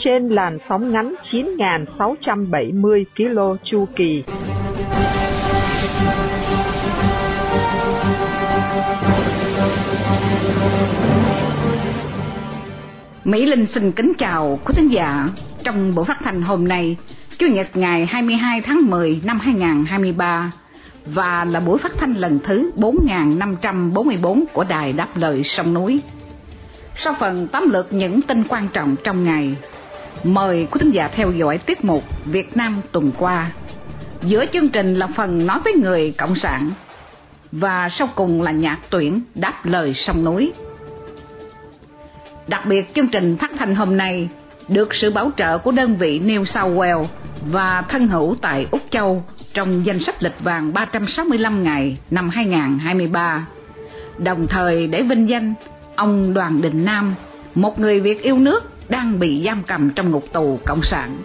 Trên làn sóng ngắn 9.670 km chu kỳ. Mỹ Linh xin kính chào quý thính giả. Trong buổi phát thanh hôm nay, Chủ nhật ngày 22 tháng 10 năm 2023 và là buổi phát thanh lần thứ 4544 của Đài Đáp Lời Sông Núi. Sau phần tóm lược những tin quan trọng trong ngày, mời quý thính giả theo dõi tiết mục Việt Nam tuần qua. Giữa chương trình là phần nói với người Cộng sản và sau cùng là nhạc tuyển Đáp Lời Sông Núi. Đặc biệt chương trình phát thanh hôm nay được sự bảo trợ của đơn vị New South Wales và thân hữu tại Úc Châu trong danh sách lịch vàng 365 ngày năm 2023. Đồng thời để vinh danh ông Đoàn Đình Nam, một người Việt yêu nước đang bị giam cầm trong ngục tù cộng sản.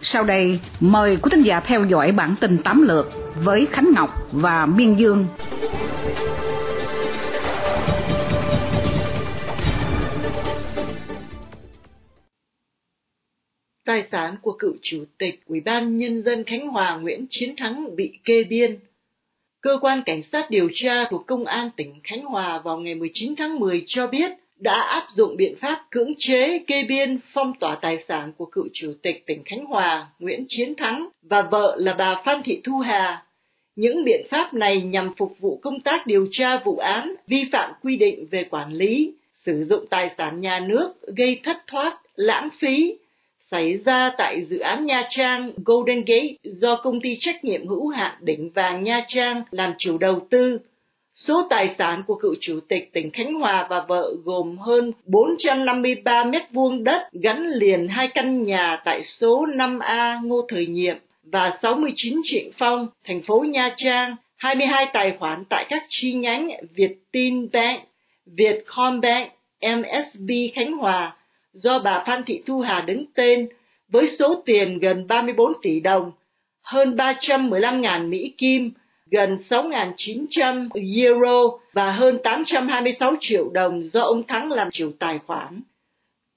Sau đây, mời quý thính giả theo dõi bản tin tám lượt với Khánh Ngọc và Miên Dương. Tài sản của cựu chủ tịch Ủy ban Nhân dân Khánh Hòa Nguyễn Chiến Thắng bị kê biên. Cơ quan Cảnh sát điều tra thuộc Công an tỉnh Khánh Hòa vào ngày 19 tháng 10 cho biết đã áp dụng biện pháp cưỡng chế kê biên phong tỏa tài sản của cựu chủ tịch tỉnh Khánh Hòa Nguyễn Chiến Thắng và vợ là bà Phan Thị Thu Hà. Những biện pháp này nhằm phục vụ công tác điều tra vụ án vi phạm quy định về quản lý, sử dụng tài sản nhà nước gây thất thoát, lãng phí, xảy ra tại dự án Nha Trang Golden Gate do công ty trách nhiệm hữu hạn đỉnh vàng Nha Trang làm chủ đầu tư. Số tài sản của cựu chủ tịch tỉnh Khánh Hòa và vợ gồm hơn 453 mét vuông đất gắn liền hai căn nhà tại số 5A Ngô Thời Nhiệm và 69 Trịnh Phong, thành phố Nha Trang, 22 tài khoản tại các chi nhánh Vietin Bank, Vietcombank, MSB Khánh Hòa, do bà Phan Thị Thu Hà đứng tên với số tiền gần 34 tỷ đồng, hơn 315.000 Mỹ Kim, gần 6.900 euro và hơn 826 triệu đồng do ông Thắng làm chủ tài khoản.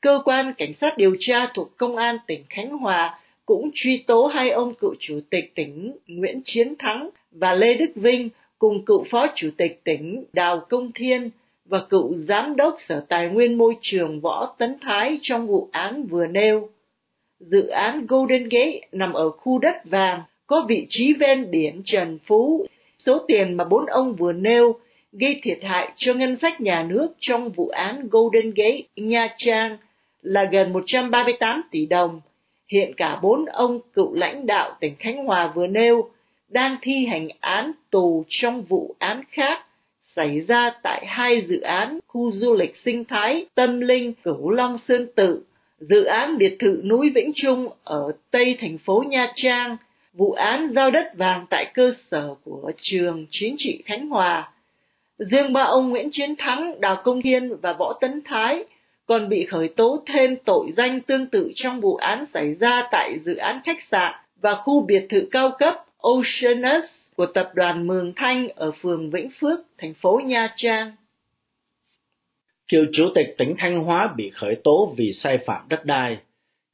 Cơ quan Cảnh sát điều tra thuộc Công an tỉnh Khánh Hòa cũng truy tố hai ông cựu chủ tịch tỉnh Nguyễn Chiến Thắng và Lê Đức Vinh cùng cựu phó chủ tịch tỉnh Đào Công Thiên và cựu giám đốc Sở Tài nguyên Môi trường Võ Tấn Thái trong vụ án vừa nêu. Dự án Golden Gate nằm ở khu đất vàng, có vị trí ven biển Trần Phú. Số tiền mà bốn ông vừa nêu gây thiệt hại cho ngân sách nhà nước trong vụ án Golden Gate Nha Trang là gần 138 tỷ đồng. Hiện cả bốn ông cựu lãnh đạo tỉnh Khánh Hòa vừa nêu đang thi hành án tù trong vụ án khác xảy ra tại hai dự án khu du lịch sinh thái Tâm Linh, Cửu Long Sơn Tự, dự án biệt thự núi Vĩnh Trung ở Tây thành phố Nha Trang, vụ án giao đất vàng tại cơ sở của trường chính trị Khánh Hòa. Riêng ba ông Nguyễn Chiến Thắng, Đào Công Thiên và Võ Tấn Thái còn bị khởi tố thêm tội danh tương tự trong vụ án xảy ra tại dự án khách sạn và khu biệt thự cao cấp Oceanus của tập đoàn Mường Thanh ở phường Vĩnh Phước, thành phố Nha Trang. Cựu chủ tịch tỉnh Thanh Hóa bị khởi tố vì sai phạm đất đai.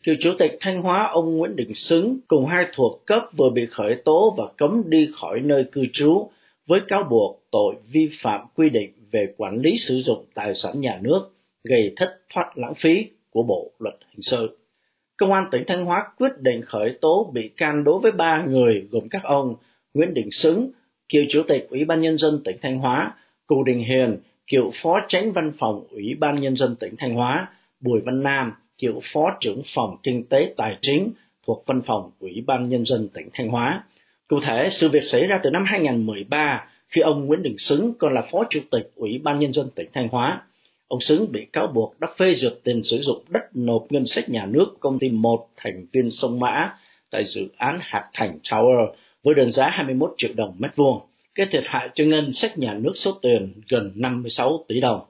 Cựu chủ tịch Thanh Hóa ông Nguyễn Đình Xứng cùng hai thuộc cấp vừa bị khởi tố và cấm đi khỏi nơi cư trú với cáo buộc tội vi phạm quy định về quản lý sử dụng tài sản nhà nước gây thất thoát lãng phí của Bộ Luật Hình sự. Công an tỉnh Thanh Hóa quyết định khởi tố bị can đối với ba người gồm các ông Nguyễn Đình Xứng, cựu chủ tịch Ủy ban Nhân dân tỉnh Thanh Hóa, Cù Đình Hiền, cựu phó tránh văn phòng Ủy ban Nhân dân tỉnh Thanh Hóa, Bùi Văn Nam, cựu phó trưởng phòng kinh tế tài chính thuộc văn phòng Ủy ban Nhân dân tỉnh Thanh Hóa. Cụ thể, sự việc xảy ra từ năm 2013 khi ông Nguyễn Đình Xứng còn là phó chủ tịch Ủy ban Nhân dân tỉnh Thanh Hóa. Ông Xứng bị cáo buộc đã phê duyệt tiền sử dụng đất nộp ngân sách nhà nước công ty một thành viên sông Mã tại dự án Hạc Thành Tower với đơn giá 21 triệu đồng mét vuông, gây thiệt hại cho ngân sách nhà nước số tiền gần 56 tỷ đồng.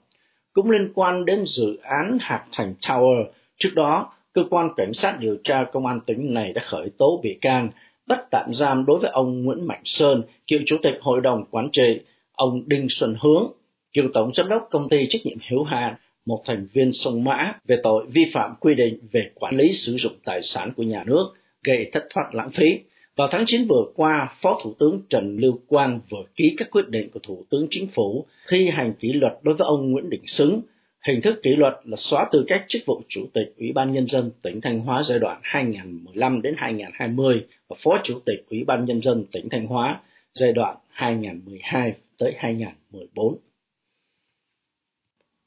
Cũng liên quan đến dự án Hạc Thành Tower, trước đó, cơ quan cảnh sát điều tra công an tỉnh này đã khởi tố bị can, bắt tạm giam đối với ông Nguyễn Mạnh Sơn, cựu chủ tịch hội đồng quản trị, ông Đinh Xuân Hướng, cựu tổng giám đốc công ty trách nhiệm hữu hạn một thành viên sông Mã về tội vi phạm quy định về quản lý sử dụng tài sản của nhà nước gây thất thoát lãng phí. Vào tháng 9 vừa qua, Phó Thủ tướng Trần Lưu Quang vừa ký các quyết định của Thủ tướng Chính phủ thi hành kỷ luật đối với ông Nguyễn Đình Xứng. Hình thức kỷ luật là xóa tư cách chức vụ Chủ tịch Ủy ban Nhân dân tỉnh Thanh Hóa giai đoạn 2015 đến 2020 và Phó Chủ tịch Ủy ban Nhân dân tỉnh Thanh Hóa giai đoạn 2012 tới 2014.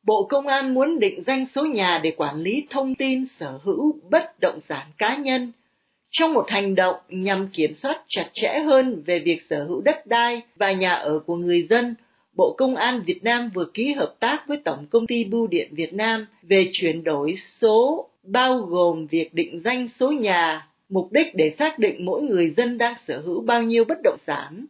Bộ Công an muốn định danh số nhà để quản lý thông tin sở hữu bất động sản cá nhân trong một hành động nhằm kiểm soát chặt chẽ hơn về việc sở hữu đất đai và nhà ở của người dân. Bộ Công an Việt Nam vừa ký hợp tác với Tổng công ty Bưu điện Việt Nam về chuyển đổi số bao gồm việc định danh số nhà, mục đích để xác định mỗi người dân đang sở hữu bao nhiêu bất động sản.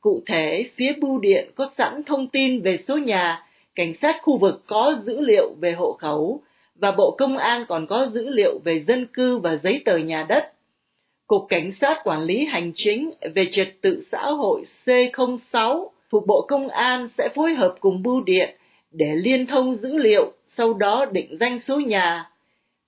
Cụ thể, phía bưu điện có sẵn thông tin về số nhà cảnh sát khu vực có dữ liệu về hộ khẩu và Bộ Công an còn có dữ liệu về dân cư và giấy tờ nhà đất. Cục Cảnh sát Quản lý Hành chính về Trật tự xã hội C06 thuộc Bộ Công an sẽ phối hợp cùng Bưu điện để liên thông dữ liệu, sau đó định danh số nhà.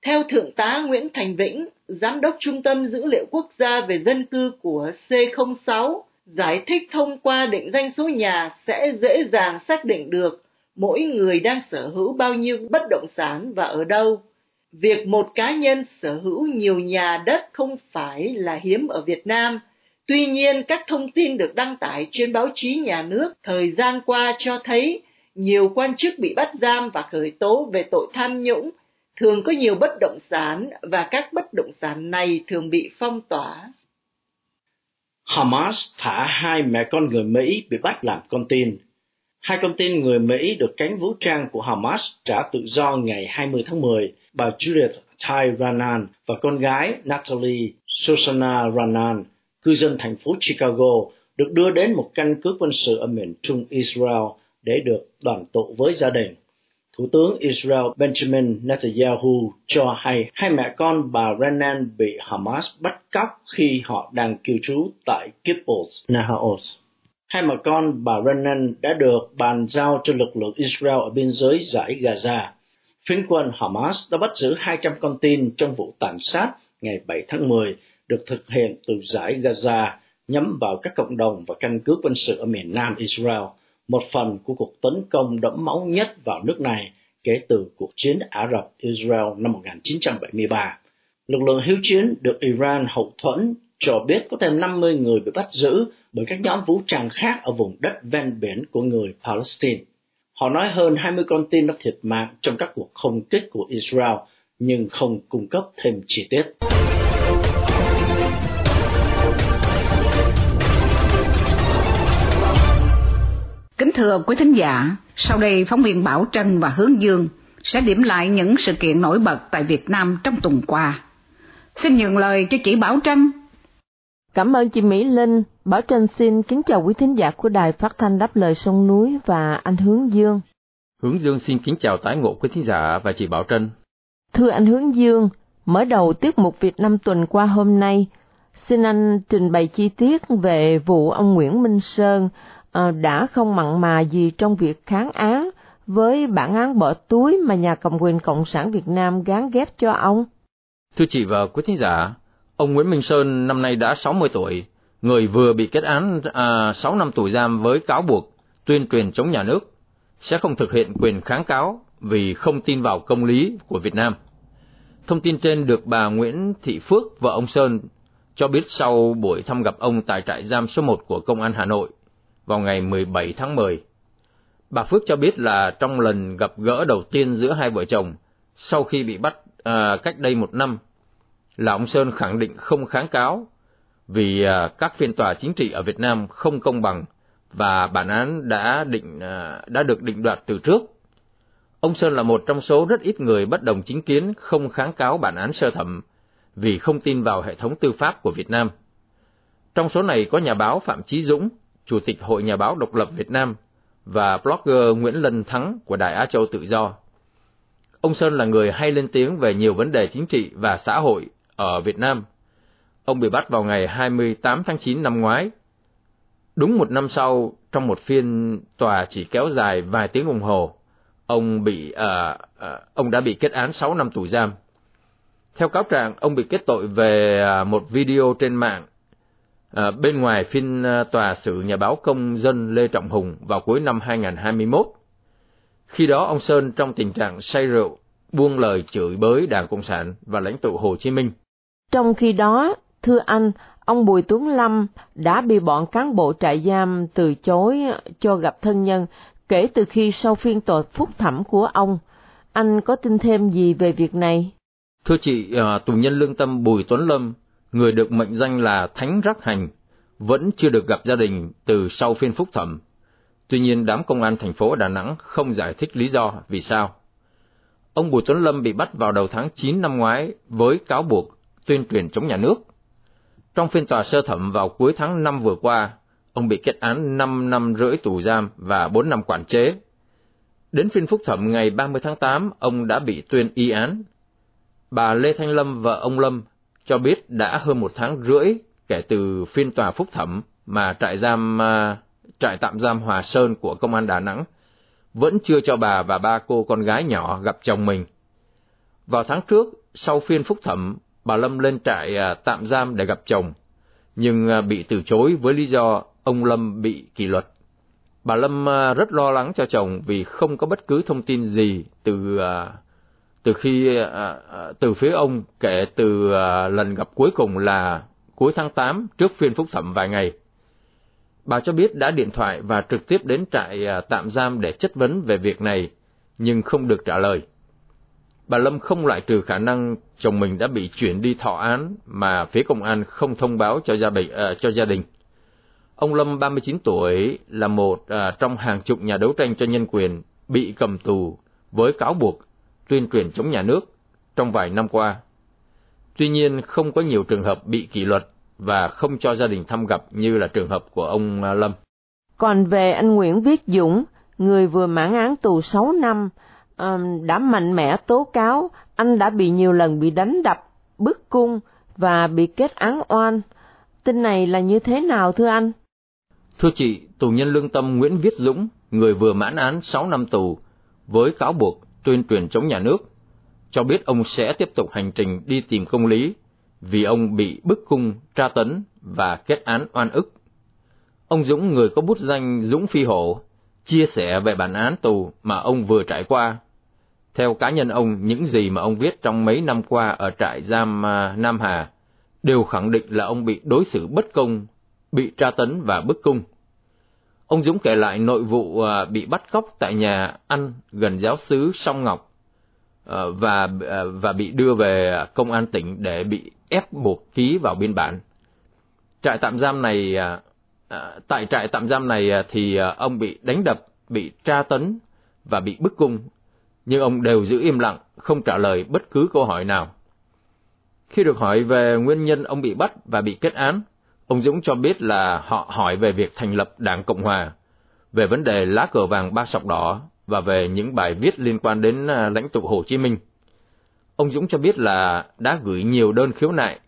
Theo Thượng tá Nguyễn Thành Vĩnh, Giám đốc Trung tâm Dữ liệu Quốc gia về Dân cư của C06, giải thích thông qua định danh số nhà sẽ dễ dàng xác định được mỗi người đang sở hữu bao nhiêu bất động sản và ở đâu. Việc một cá nhân sở hữu nhiều nhà đất không phải là hiếm ở Việt Nam. Tuy nhiên, các thông tin được đăng tải trên báo chí nhà nước thời gian qua cho thấy nhiều quan chức bị bắt giam và khởi tố về tội tham nhũng, thường có nhiều bất động sản và các bất động sản này thường bị phong tỏa. Hamas thả hai mẹ con người Mỹ bị bắt làm con tin Hai con tin người Mỹ được cánh vũ trang của Hamas trả tự do ngày 20 tháng 10, bà Judith Tai Ranan và con gái Natalie Susanna Ranan, cư dân thành phố Chicago, được đưa đến một căn cứ quân sự ở miền trung Israel để được đoàn tụ với gia đình. Thủ tướng Israel Benjamin Netanyahu cho hay hai mẹ con bà Ranan bị Hamas bắt cóc khi họ đang cư trú tại Kibbutz Nahaot. Hai mẹ con bà Renan đã được bàn giao cho lực lượng Israel ở biên giới giải Gaza. Phiến quân Hamas đã bắt giữ 200 con tin trong vụ tàn sát ngày 7 tháng 10 được thực hiện từ giải Gaza nhắm vào các cộng đồng và căn cứ quân sự ở miền nam Israel, một phần của cuộc tấn công đẫm máu nhất vào nước này kể từ cuộc chiến Ả Rập-Israel năm 1973. Lực lượng hiếu chiến được Iran hậu thuẫn cho biết có thêm 50 người bị bắt giữ bởi các nhóm vũ trang khác ở vùng đất ven biển của người Palestine. Họ nói hơn 20 con tin đã thiệt mạng trong các cuộc không kích của Israel, nhưng không cung cấp thêm chi tiết. Kính thưa quý thính giả, sau đây phóng viên Bảo Trân và Hướng Dương sẽ điểm lại những sự kiện nổi bật tại Việt Nam trong tuần qua. Xin nhường lời cho chị Bảo Trân Cảm ơn chị Mỹ Linh. Bảo Trân xin kính chào quý thính giả của Đài Phát thanh Đáp lời sông núi và anh Hướng Dương. Hướng Dương xin kính chào tái ngộ quý thính giả và chị Bảo Trân. Thưa anh Hướng Dương, mở đầu tiết mục Việt Nam tuần qua hôm nay, xin anh trình bày chi tiết về vụ ông Nguyễn Minh Sơn à, đã không mặn mà gì trong việc kháng án với bản án bỏ túi mà nhà cầm quyền Cộng sản Việt Nam gán ghép cho ông. Thưa chị và quý thính giả, Ông Nguyễn Minh Sơn năm nay đã 60 tuổi, người vừa bị kết án à, 6 năm tù giam với cáo buộc tuyên truyền chống nhà nước, sẽ không thực hiện quyền kháng cáo vì không tin vào công lý của Việt Nam. Thông tin trên được bà Nguyễn Thị Phước, vợ ông Sơn, cho biết sau buổi thăm gặp ông tại trại giam số 1 của Công an Hà Nội vào ngày 17 tháng 10. Bà Phước cho biết là trong lần gặp gỡ đầu tiên giữa hai vợ chồng, sau khi bị bắt à, cách đây một năm, là ông Sơn khẳng định không kháng cáo vì à, các phiên tòa chính trị ở Việt Nam không công bằng và bản án đã định à, đã được định đoạt từ trước. Ông Sơn là một trong số rất ít người bất đồng chính kiến không kháng cáo bản án sơ thẩm vì không tin vào hệ thống tư pháp của Việt Nam. Trong số này có nhà báo Phạm Chí Dũng, Chủ tịch Hội Nhà báo Độc lập Việt Nam và blogger Nguyễn Lân Thắng của Đài Á Châu Tự Do. Ông Sơn là người hay lên tiếng về nhiều vấn đề chính trị và xã hội ở Việt Nam. Ông bị bắt vào ngày 28 tháng 9 năm ngoái. Đúng một năm sau, trong một phiên tòa chỉ kéo dài vài tiếng đồng hồ, ông bị uh, uh, ông đã bị kết án 6 năm tù giam. Theo cáo trạng, ông bị kết tội về uh, một video trên mạng uh, bên ngoài phiên uh, tòa xử nhà báo công dân Lê Trọng Hùng vào cuối năm 2021. Khi đó ông Sơn trong tình trạng say rượu, buông lời chửi bới Đảng Cộng sản và lãnh tụ Hồ Chí Minh. Trong khi đó, thưa anh, ông Bùi Tuấn Lâm đã bị bọn cán bộ trại giam từ chối cho gặp thân nhân kể từ khi sau phiên tòa phúc thẩm của ông. Anh có tin thêm gì về việc này? Thưa chị, à, tù nhân lương tâm Bùi Tuấn Lâm, người được mệnh danh là Thánh Rắc Hành, vẫn chưa được gặp gia đình từ sau phiên phúc thẩm. Tuy nhiên, đám công an thành phố Đà Nẵng không giải thích lý do vì sao. Ông Bùi Tuấn Lâm bị bắt vào đầu tháng 9 năm ngoái với cáo buộc tuyên truyền chống nhà nước. Trong phiên tòa sơ thẩm vào cuối tháng 5 vừa qua, ông bị kết án 5 năm rưỡi tù giam và 4 năm quản chế. Đến phiên phúc thẩm ngày 30 tháng 8, ông đã bị tuyên y án. Bà Lê Thanh Lâm và ông Lâm cho biết đã hơn một tháng rưỡi kể từ phiên tòa phúc thẩm mà trại giam à, trại tạm giam Hòa Sơn của công an Đà Nẵng vẫn chưa cho bà và ba cô con gái nhỏ gặp chồng mình. Vào tháng trước, sau phiên phúc thẩm, bà Lâm lên trại à, tạm giam để gặp chồng, nhưng à, bị từ chối với lý do ông Lâm bị kỷ luật. Bà Lâm à, rất lo lắng cho chồng vì không có bất cứ thông tin gì từ từ khi từ phía ông kể từ lần gặp cuối cùng là cuối tháng 8 trước phiên phúc thẩm vài ngày. Bà cho biết đã điện thoại và trực tiếp đến trại tạm giam để chất vấn về việc này, nhưng không được trả lời. Bà Lâm không loại trừ khả năng chồng mình đã bị chuyển đi thọ án mà phía công an không thông báo cho gia, đình, À, ờ, cho gia đình. Ông Lâm, 39 tuổi, là một à, trong hàng chục nhà đấu tranh cho nhân quyền bị cầm tù với cáo buộc tuyên truyền chống nhà nước trong vài năm qua. Tuy nhiên, không có nhiều trường hợp bị kỷ luật và không cho gia đình thăm gặp như là trường hợp của ông ờ, Lâm. Còn về anh Nguyễn Viết Dũng, người vừa mãn án tù 6 năm, đã mạnh mẽ tố cáo anh đã bị nhiều lần bị đánh đập, bức cung và bị kết án oan. Tin này là như thế nào thưa anh? Thưa chị, tù nhân lương tâm Nguyễn Viết Dũng, người vừa mãn án 6 năm tù, với cáo buộc tuyên truyền chống nhà nước, cho biết ông sẽ tiếp tục hành trình đi tìm công lý vì ông bị bức cung, tra tấn và kết án oan ức. Ông Dũng, người có bút danh Dũng Phi Hổ, chia sẻ về bản án tù mà ông vừa trải qua. Theo cá nhân ông, những gì mà ông viết trong mấy năm qua ở trại giam à, Nam Hà đều khẳng định là ông bị đối xử bất công, bị tra tấn và bức cung. Ông Dũng kể lại nội vụ à, bị bắt cóc tại nhà ăn gần giáo sứ Song Ngọc à, và và bị đưa về công an tỉnh để bị ép buộc ký vào biên bản. Trại tạm giam này, tại trại tạm giam này thì ông bị đánh đập, bị tra tấn và bị bức cung, nhưng ông đều giữ im lặng, không trả lời bất cứ câu hỏi nào. Khi được hỏi về nguyên nhân ông bị bắt và bị kết án, ông Dũng cho biết là họ hỏi về việc thành lập Đảng Cộng Hòa, về vấn đề lá cờ vàng ba sọc đỏ và về những bài viết liên quan đến à, lãnh tụ Hồ Chí Minh. Ông Dũng cho biết là đã gửi nhiều đơn khiếu nại,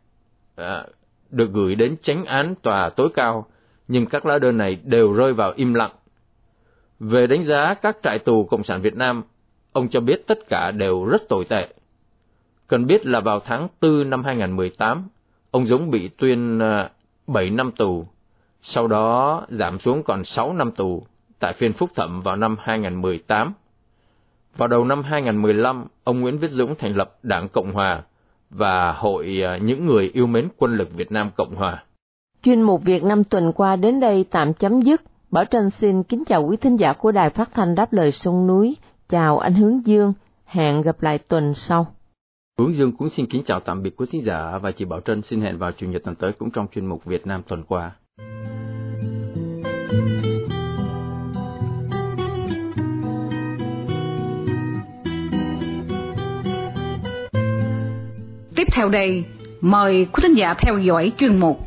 à, được gửi đến tránh án tòa tối cao, nhưng các lá đơn này đều rơi vào im lặng. Về đánh giá các trại tù Cộng sản Việt Nam, ông cho biết tất cả đều rất tồi tệ. Cần biết là vào tháng 4 năm 2018, ông Dũng bị tuyên à, 7 năm tù, sau đó giảm xuống còn 6 năm tù tại phiên phúc thẩm vào năm 2018. Vào đầu năm 2015, ông Nguyễn Viết Dũng thành lập Đảng Cộng Hòa và Hội à, những người yêu mến quân lực Việt Nam Cộng Hòa. Chuyên mục Việt Nam tuần qua đến đây tạm chấm dứt. Bảo Trân xin kính chào quý thính giả của Đài Phát thanh Đáp lời sông núi. Chào anh Hướng Dương, hẹn gặp lại tuần sau. Hướng Dương cũng xin kính chào tạm biệt quý thính giả và chị Bảo Trân xin hẹn vào chủ nhật tuần tới cũng trong chuyên mục Việt Nam tuần qua. Tiếp theo đây, mời quý thính giả theo dõi chuyên mục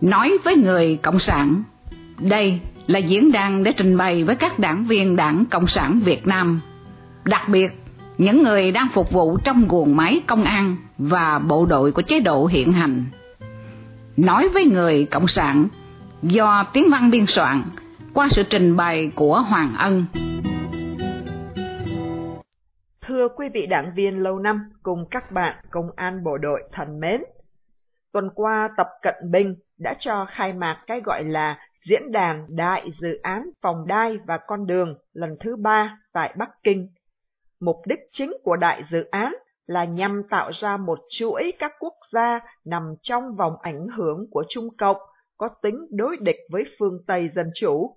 Nói với người Cộng sản. Đây là diễn đàn để trình bày với các đảng viên Đảng Cộng sản Việt Nam đặc biệt những người đang phục vụ trong guồng máy công an và bộ đội của chế độ hiện hành. Nói với người Cộng sản do tiếng văn biên soạn qua sự trình bày của Hoàng Ân. Thưa quý vị đảng viên lâu năm cùng các bạn công an bộ đội thân mến, tuần qua Tập Cận Bình đã cho khai mạc cái gọi là Diễn đàn Đại Dự án Phòng Đai và Con Đường lần thứ ba tại Bắc Kinh. Mục đích chính của đại dự án là nhằm tạo ra một chuỗi các quốc gia nằm trong vòng ảnh hưởng của Trung Cộng có tính đối địch với phương Tây Dân Chủ.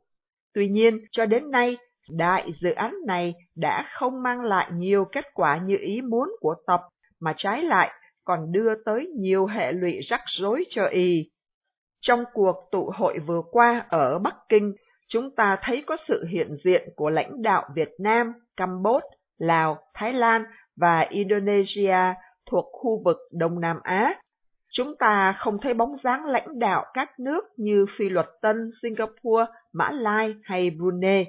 Tuy nhiên, cho đến nay, đại dự án này đã không mang lại nhiều kết quả như ý muốn của tập, mà trái lại còn đưa tới nhiều hệ lụy rắc rối cho y. Trong cuộc tụ hội vừa qua ở Bắc Kinh, chúng ta thấy có sự hiện diện của lãnh đạo Việt Nam, Campuchia, Lào, Thái Lan và Indonesia thuộc khu vực Đông Nam Á. Chúng ta không thấy bóng dáng lãnh đạo các nước như Phi Luật Tân, Singapore, Mã Lai hay Brunei.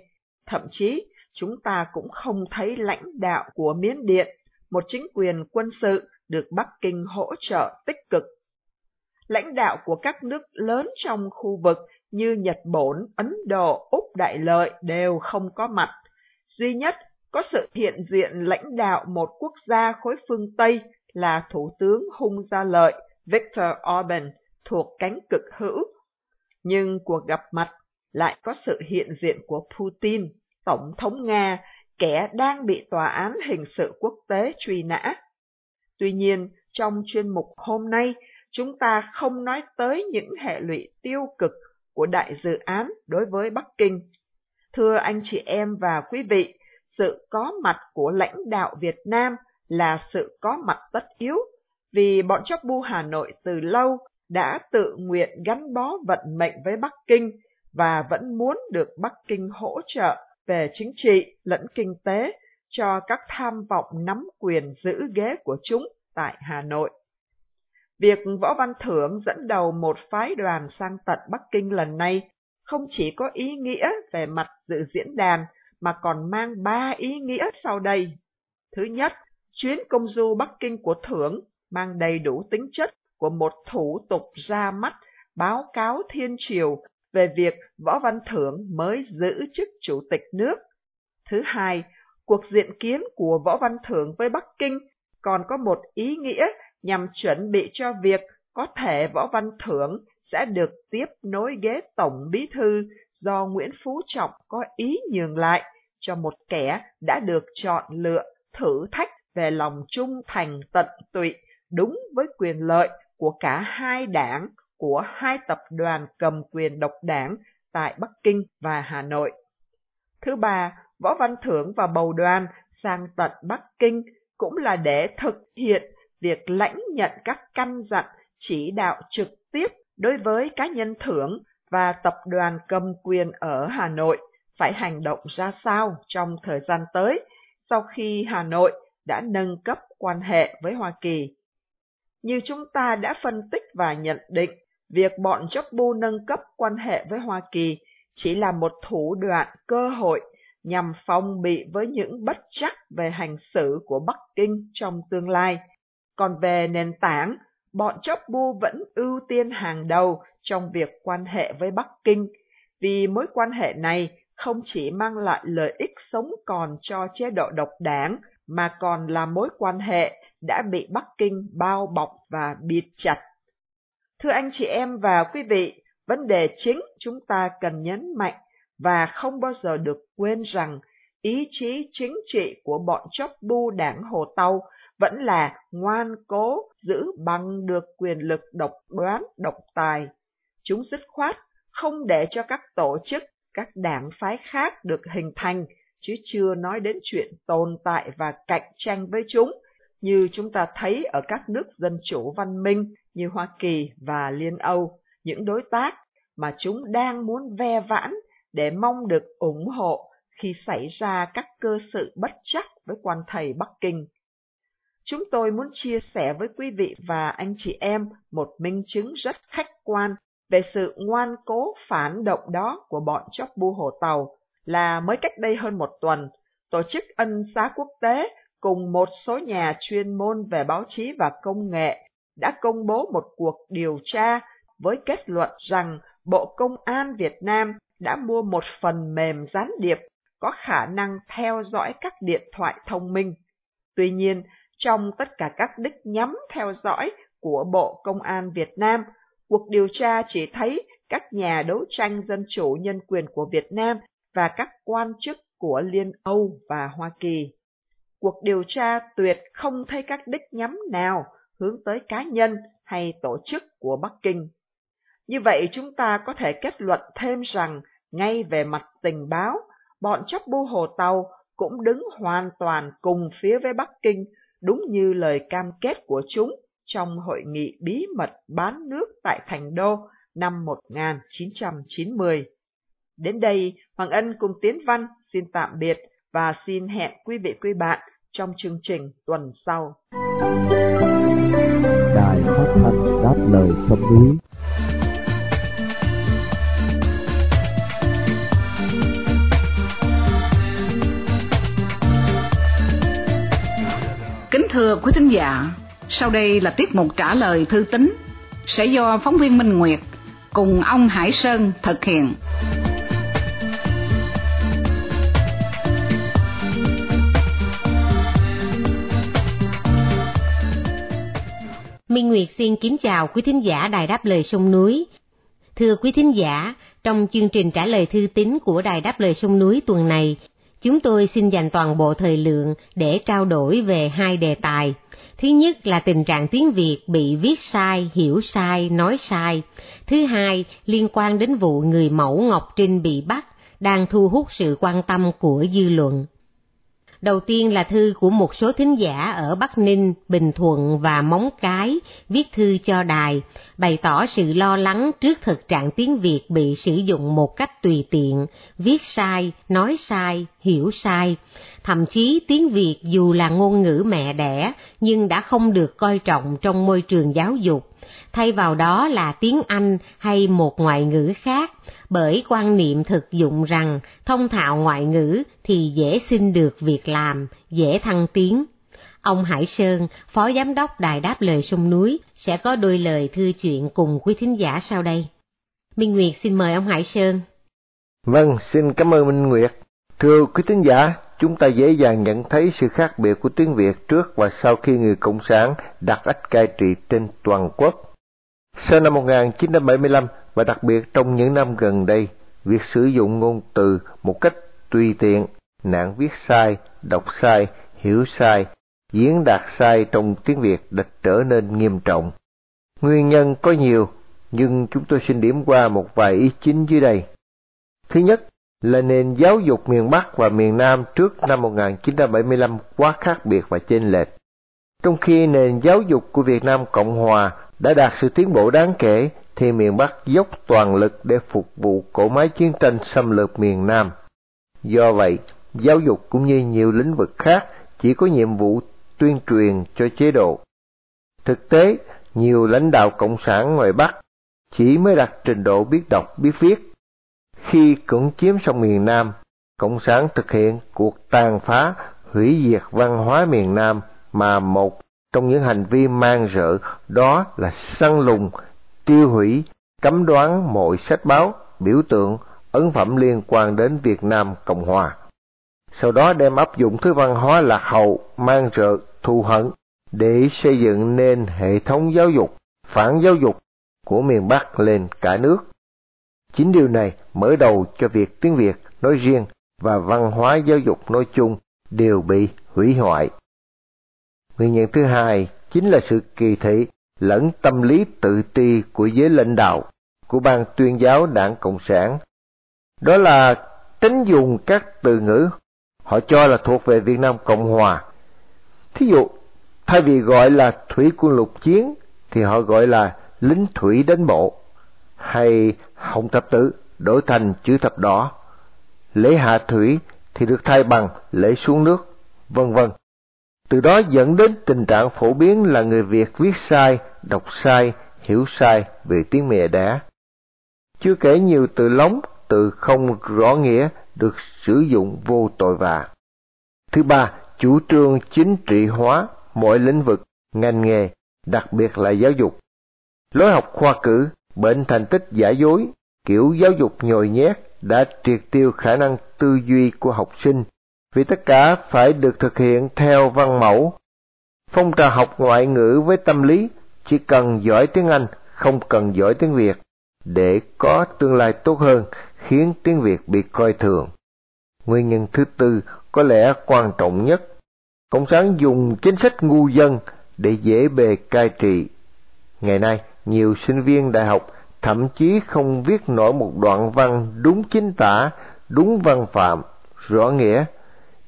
Thậm chí, chúng ta cũng không thấy lãnh đạo của Miến Điện, một chính quyền quân sự được Bắc Kinh hỗ trợ tích cực. Lãnh đạo của các nước lớn trong khu vực như Nhật Bản, Ấn Độ, Úc Đại Lợi đều không có mặt. Duy nhất có sự hiện diện lãnh đạo một quốc gia khối phương Tây là Thủ tướng Hung Gia Lợi Viktor Orban thuộc cánh cực hữu. Nhưng cuộc gặp mặt lại có sự hiện diện của Putin, Tổng thống Nga, kẻ đang bị tòa án hình sự quốc tế truy nã. Tuy nhiên, trong chuyên mục hôm nay, chúng ta không nói tới những hệ lụy tiêu cực của đại dự án đối với Bắc Kinh. Thưa anh chị em và quý vị, sự có mặt của lãnh đạo Việt Nam là sự có mặt tất yếu, vì bọn chóc bu Hà Nội từ lâu đã tự nguyện gắn bó vận mệnh với Bắc Kinh và vẫn muốn được Bắc Kinh hỗ trợ về chính trị lẫn kinh tế cho các tham vọng nắm quyền giữ ghế của chúng tại Hà Nội. Việc Võ Văn Thưởng dẫn đầu một phái đoàn sang tận Bắc Kinh lần này không chỉ có ý nghĩa về mặt dự diễn đàn mà còn mang ba ý nghĩa sau đây. Thứ nhất, chuyến công du Bắc Kinh của Thưởng mang đầy đủ tính chất của một thủ tục ra mắt báo cáo thiên triều về việc Võ Văn Thưởng mới giữ chức chủ tịch nước. Thứ hai, cuộc diện kiến của Võ Văn Thưởng với Bắc Kinh còn có một ý nghĩa nhằm chuẩn bị cho việc có thể Võ Văn Thưởng sẽ được tiếp nối ghế tổng bí thư do Nguyễn Phú Trọng có ý nhường lại cho một kẻ đã được chọn lựa thử thách về lòng trung thành tận tụy đúng với quyền lợi của cả hai đảng của hai tập đoàn cầm quyền độc đảng tại Bắc Kinh và Hà Nội. Thứ ba, Võ Văn Thưởng và bầu đoàn sang tận Bắc Kinh cũng là để thực hiện việc lãnh nhận các căn dặn chỉ đạo trực tiếp đối với cá nhân thưởng và tập đoàn cầm quyền ở Hà Nội phải hành động ra sao trong thời gian tới sau khi Hà Nội đã nâng cấp quan hệ với Hoa Kỳ. Như chúng ta đã phân tích và nhận định, việc bọn bu nâng cấp quan hệ với Hoa Kỳ chỉ là một thủ đoạn cơ hội nhằm phòng bị với những bất chắc về hành xử của Bắc Kinh trong tương lai. Còn về nền tảng, bọn bu vẫn ưu tiên hàng đầu trong việc quan hệ với Bắc Kinh, vì mối quan hệ này không chỉ mang lại lợi ích sống còn cho chế độ độc đảng, mà còn là mối quan hệ đã bị Bắc Kinh bao bọc và bịt chặt. Thưa anh chị em và quý vị, vấn đề chính chúng ta cần nhấn mạnh và không bao giờ được quên rằng ý chí chính trị của bọn chóc bu đảng Hồ Tâu vẫn là ngoan cố giữ bằng được quyền lực độc đoán độc tài. Chúng dứt khoát không để cho các tổ chức các đảng phái khác được hình thành, chứ chưa nói đến chuyện tồn tại và cạnh tranh với chúng, như chúng ta thấy ở các nước dân chủ văn minh như Hoa Kỳ và Liên Âu, những đối tác mà chúng đang muốn ve vãn để mong được ủng hộ khi xảy ra các cơ sự bất chắc với quan thầy Bắc Kinh. chúng tôi muốn chia sẻ với quý vị và anh chị em một minh chứng rất khách quan về sự ngoan cố phản động đó của bọn chóc bu hồ tàu là mới cách đây hơn một tuần, tổ chức ân xá quốc tế cùng một số nhà chuyên môn về báo chí và công nghệ đã công bố một cuộc điều tra với kết luận rằng Bộ Công an Việt Nam đã mua một phần mềm gián điệp có khả năng theo dõi các điện thoại thông minh. Tuy nhiên, trong tất cả các đích nhắm theo dõi của Bộ Công an Việt Nam, cuộc điều tra chỉ thấy các nhà đấu tranh dân chủ nhân quyền của Việt Nam và các quan chức của Liên Âu và Hoa Kỳ. Cuộc điều tra tuyệt không thấy các đích nhắm nào hướng tới cá nhân hay tổ chức của Bắc Kinh. Như vậy chúng ta có thể kết luận thêm rằng ngay về mặt tình báo, bọn chóc bu hồ tàu cũng đứng hoàn toàn cùng phía với Bắc Kinh, đúng như lời cam kết của chúng trong hội nghị bí mật bán nước tại Thành Đô năm 1990. Đến đây, Hoàng Ân cùng Tiến Văn xin tạm biệt và xin hẹn quý vị quý bạn trong chương trình tuần sau. Đài phát thanh đáp lời sông núi Kính thưa quý thính giả, sau đây là tiết mục trả lời thư tín sẽ do phóng viên Minh Nguyệt cùng ông Hải Sơn thực hiện. Minh Nguyệt xin kính chào quý thính giả Đài Đáp Lời Sông Núi. Thưa quý thính giả, trong chương trình trả lời thư tín của Đài Đáp Lời Sông Núi tuần này, chúng tôi xin dành toàn bộ thời lượng để trao đổi về hai đề tài. Thứ nhất là tình trạng tiếng Việt bị viết sai, hiểu sai, nói sai. Thứ hai, liên quan đến vụ người mẫu Ngọc Trinh bị bắt, đang thu hút sự quan tâm của dư luận. Đầu tiên là thư của một số thính giả ở Bắc Ninh, Bình Thuận và Móng Cái viết thư cho đài, bày tỏ sự lo lắng trước thực trạng tiếng Việt bị sử dụng một cách tùy tiện, viết sai, nói sai, hiểu sai. Thậm chí tiếng Việt dù là ngôn ngữ mẹ đẻ nhưng đã không được coi trọng trong môi trường giáo dục thay vào đó là tiếng Anh hay một ngoại ngữ khác, bởi quan niệm thực dụng rằng thông thạo ngoại ngữ thì dễ xin được việc làm, dễ thăng tiến. Ông Hải Sơn, Phó Giám đốc Đài Đáp Lời Sông Núi, sẽ có đôi lời thư chuyện cùng quý thính giả sau đây. Minh Nguyệt xin mời ông Hải Sơn. Vâng, xin cảm ơn Minh Nguyệt. Thưa quý tín giả, chúng ta dễ dàng nhận thấy sự khác biệt của tiếng Việt trước và sau khi người Cộng sản đặt ách cai trị trên toàn quốc. Sau năm 1975 và đặc biệt trong những năm gần đây, việc sử dụng ngôn từ một cách tùy tiện, nạn viết sai, đọc sai, hiểu sai, diễn đạt sai trong tiếng Việt đã trở nên nghiêm trọng. Nguyên nhân có nhiều, nhưng chúng tôi xin điểm qua một vài ý chính dưới đây. Thứ nhất là nền giáo dục miền Bắc và miền Nam trước năm 1975 quá khác biệt và chênh lệch. Trong khi nền giáo dục của Việt Nam Cộng Hòa đã đạt sự tiến bộ đáng kể thì miền Bắc dốc toàn lực để phục vụ cỗ máy chiến tranh xâm lược miền Nam. Do vậy, giáo dục cũng như nhiều lĩnh vực khác chỉ có nhiệm vụ tuyên truyền cho chế độ. Thực tế, nhiều lãnh đạo cộng sản ngoài Bắc chỉ mới đạt trình độ biết đọc biết viết. Khi cưỡng chiếm xong miền Nam, cộng sản thực hiện cuộc tàn phá, hủy diệt văn hóa miền Nam mà một trong những hành vi mang rợ đó là săn lùng, tiêu hủy, cấm đoán mọi sách báo, biểu tượng, ấn phẩm liên quan đến Việt Nam Cộng Hòa. Sau đó đem áp dụng thứ văn hóa lạc hậu, mang rợ, thù hận để xây dựng nên hệ thống giáo dục, phản giáo dục của miền Bắc lên cả nước. Chính điều này mở đầu cho việc tiếng Việt nói riêng và văn hóa giáo dục nói chung đều bị hủy hoại. Nguyên nhân thứ hai chính là sự kỳ thị lẫn tâm lý tự ti của giới lãnh đạo của ban tuyên giáo đảng Cộng sản. Đó là tính dùng các từ ngữ họ cho là thuộc về Việt Nam Cộng Hòa. Thí dụ, thay vì gọi là thủy quân lục chiến thì họ gọi là lính thủy đánh bộ hay hồng thập tử đổi thành chữ thập đỏ. Lễ hạ thủy thì được thay bằng lễ xuống nước, vân vân. từ đó dẫn đến tình trạng phổ biến là người Việt viết sai, đọc sai, hiểu sai về tiếng mẹ đẻ. Chưa kể nhiều từ lóng, từ không rõ nghĩa được sử dụng vô tội vạ. Thứ ba, chủ trương chính trị hóa mọi lĩnh vực, ngành nghề, đặc biệt là giáo dục. Lối học khoa cử, bệnh thành tích giả dối, kiểu giáo dục nhồi nhét đã triệt tiêu khả năng tư duy của học sinh, vì tất cả phải được thực hiện theo văn mẫu. Phong trào học ngoại ngữ với tâm lý chỉ cần giỏi tiếng Anh, không cần giỏi tiếng Việt, để có tương lai tốt hơn, khiến tiếng Việt bị coi thường. Nguyên nhân thứ tư có lẽ quan trọng nhất, Cộng sản dùng chính sách ngu dân để dễ bề cai trị. Ngày nay, nhiều sinh viên đại học thậm chí không viết nổi một đoạn văn đúng chính tả, đúng văn phạm, rõ nghĩa.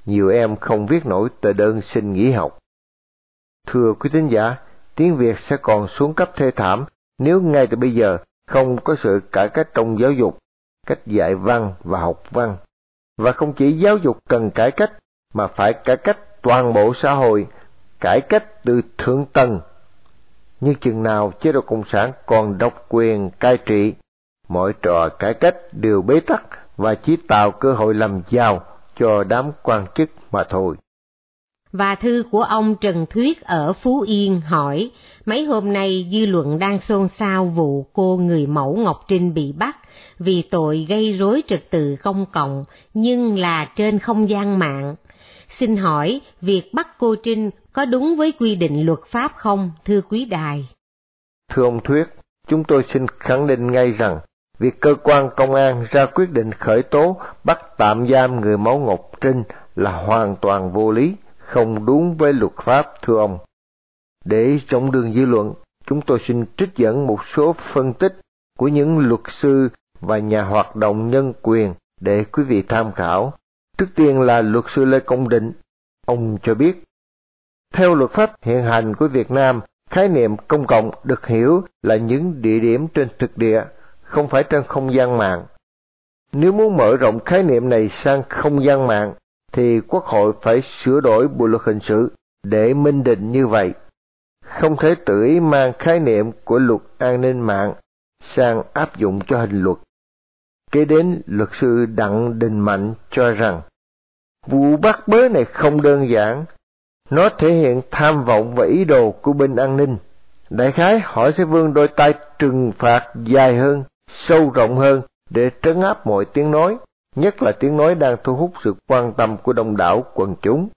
Nhiều em không viết nổi tờ đơn xin nghỉ học. Thưa quý tín giả, tiếng Việt sẽ còn xuống cấp thê thảm nếu ngay từ bây giờ không có sự cải cách trong giáo dục, cách dạy văn và học văn. Và không chỉ giáo dục cần cải cách, mà phải cải cách toàn bộ xã hội, cải cách từ thượng tầng như chừng nào chế độ Cộng sản còn độc quyền cai trị, mọi trò cải cách đều bế tắc và chỉ tạo cơ hội làm giàu cho đám quan chức mà thôi. Và thư của ông Trần Thuyết ở Phú Yên hỏi, mấy hôm nay dư luận đang xôn xao vụ cô người mẫu Ngọc Trinh bị bắt vì tội gây rối trật tự công cộng, nhưng là trên không gian mạng. Xin hỏi, việc bắt cô Trinh có đúng với quy định luật pháp không, thưa quý đài? Thưa ông Thuyết, chúng tôi xin khẳng định ngay rằng, việc cơ quan công an ra quyết định khởi tố bắt tạm giam người máu Ngọc Trinh là hoàn toàn vô lý, không đúng với luật pháp, thưa ông. Để trong đường dư luận, chúng tôi xin trích dẫn một số phân tích của những luật sư và nhà hoạt động nhân quyền để quý vị tham khảo. Trước tiên là luật sư Lê Công Định. Ông cho biết, theo luật pháp hiện hành của Việt Nam, khái niệm công cộng được hiểu là những địa điểm trên thực địa, không phải trên không gian mạng. Nếu muốn mở rộng khái niệm này sang không gian mạng, thì Quốc hội phải sửa đổi Bộ luật hình sự để minh định như vậy. Không thể tự ý mang khái niệm của luật an ninh mạng sang áp dụng cho hình luật. Kế đến, luật sư Đặng Đình Mạnh cho rằng, vụ bắt bớ này không đơn giản, nó thể hiện tham vọng và ý đồ của bên an ninh. Đại khái họ sẽ vươn đôi tay trừng phạt dài hơn, sâu rộng hơn để trấn áp mọi tiếng nói, nhất là tiếng nói đang thu hút sự quan tâm của đông đảo quần chúng.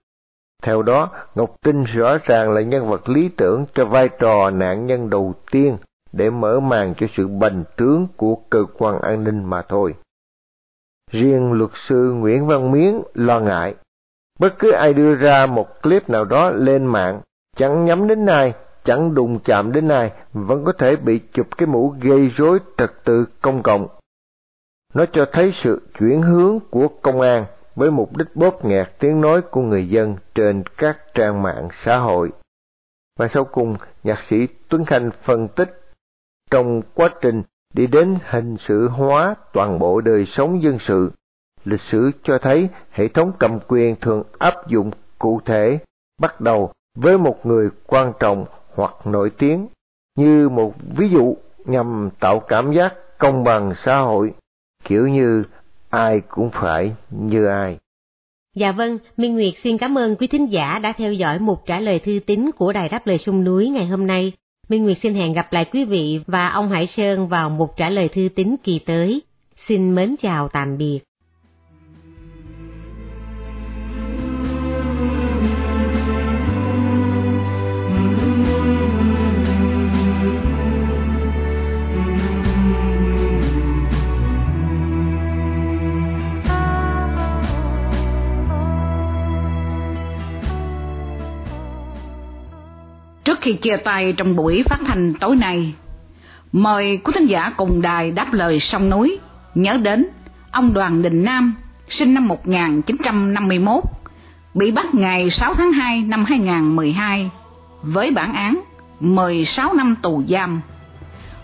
Theo đó, Ngọc Trinh rõ ràng là nhân vật lý tưởng cho vai trò nạn nhân đầu tiên để mở màn cho sự bành trướng của cơ quan an ninh mà thôi. Riêng luật sư Nguyễn Văn Miến lo ngại Bất cứ ai đưa ra một clip nào đó lên mạng, chẳng nhắm đến ai, chẳng đụng chạm đến ai, vẫn có thể bị chụp cái mũ gây rối trật tự công cộng. Nó cho thấy sự chuyển hướng của công an với mục đích bóp nghẹt tiếng nói của người dân trên các trang mạng xã hội. Và sau cùng, nhạc sĩ Tuấn Khanh phân tích trong quá trình đi đến hình sự hóa toàn bộ đời sống dân sự lịch sử cho thấy hệ thống cầm quyền thường áp dụng cụ thể bắt đầu với một người quan trọng hoặc nổi tiếng như một ví dụ nhằm tạo cảm giác công bằng xã hội kiểu như ai cũng phải như ai Dạ vâng, Minh Nguyệt xin cảm ơn quý thính giả đã theo dõi một trả lời thư tín của Đài Đáp Lời Sông Núi ngày hôm nay. Minh Nguyệt xin hẹn gặp lại quý vị và ông Hải Sơn vào một trả lời thư tín kỳ tới. Xin mến chào tạm biệt. Khi chia tay trong buổi phát thanh tối nay, mời quý thính giả cùng đài đáp lời sông núi nhớ đến ông Đoàn Đình Nam, sinh năm 1951, bị bắt ngày 6 tháng 2 năm 2012 với bản án 16 năm tù giam.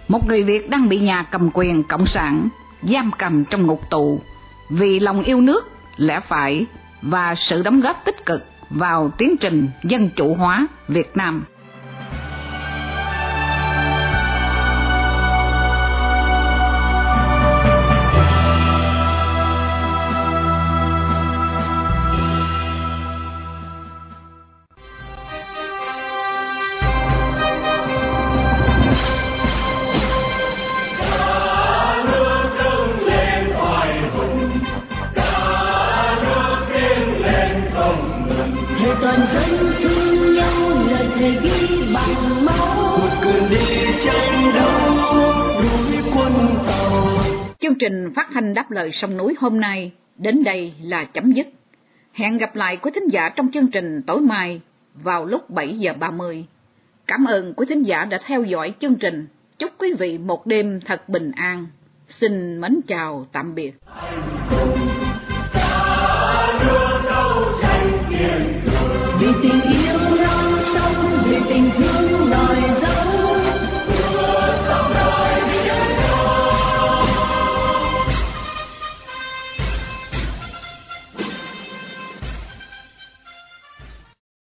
Một người Việt đang bị nhà cầm quyền cộng sản giam cầm trong ngục tù vì lòng yêu nước, lẽ phải và sự đóng góp tích cực vào tiến trình dân chủ hóa Việt Nam. Chương trình phát thanh đáp lời sông núi hôm nay đến đây là chấm dứt. Hẹn gặp lại quý thính giả trong chương trình tối mai vào lúc 7 giờ 30. Cảm ơn quý thính giả đã theo dõi chương trình. Chúc quý vị một đêm thật bình an. Xin mến chào tạm biệt. vì tình yêu non sông vì tình thương nòi ra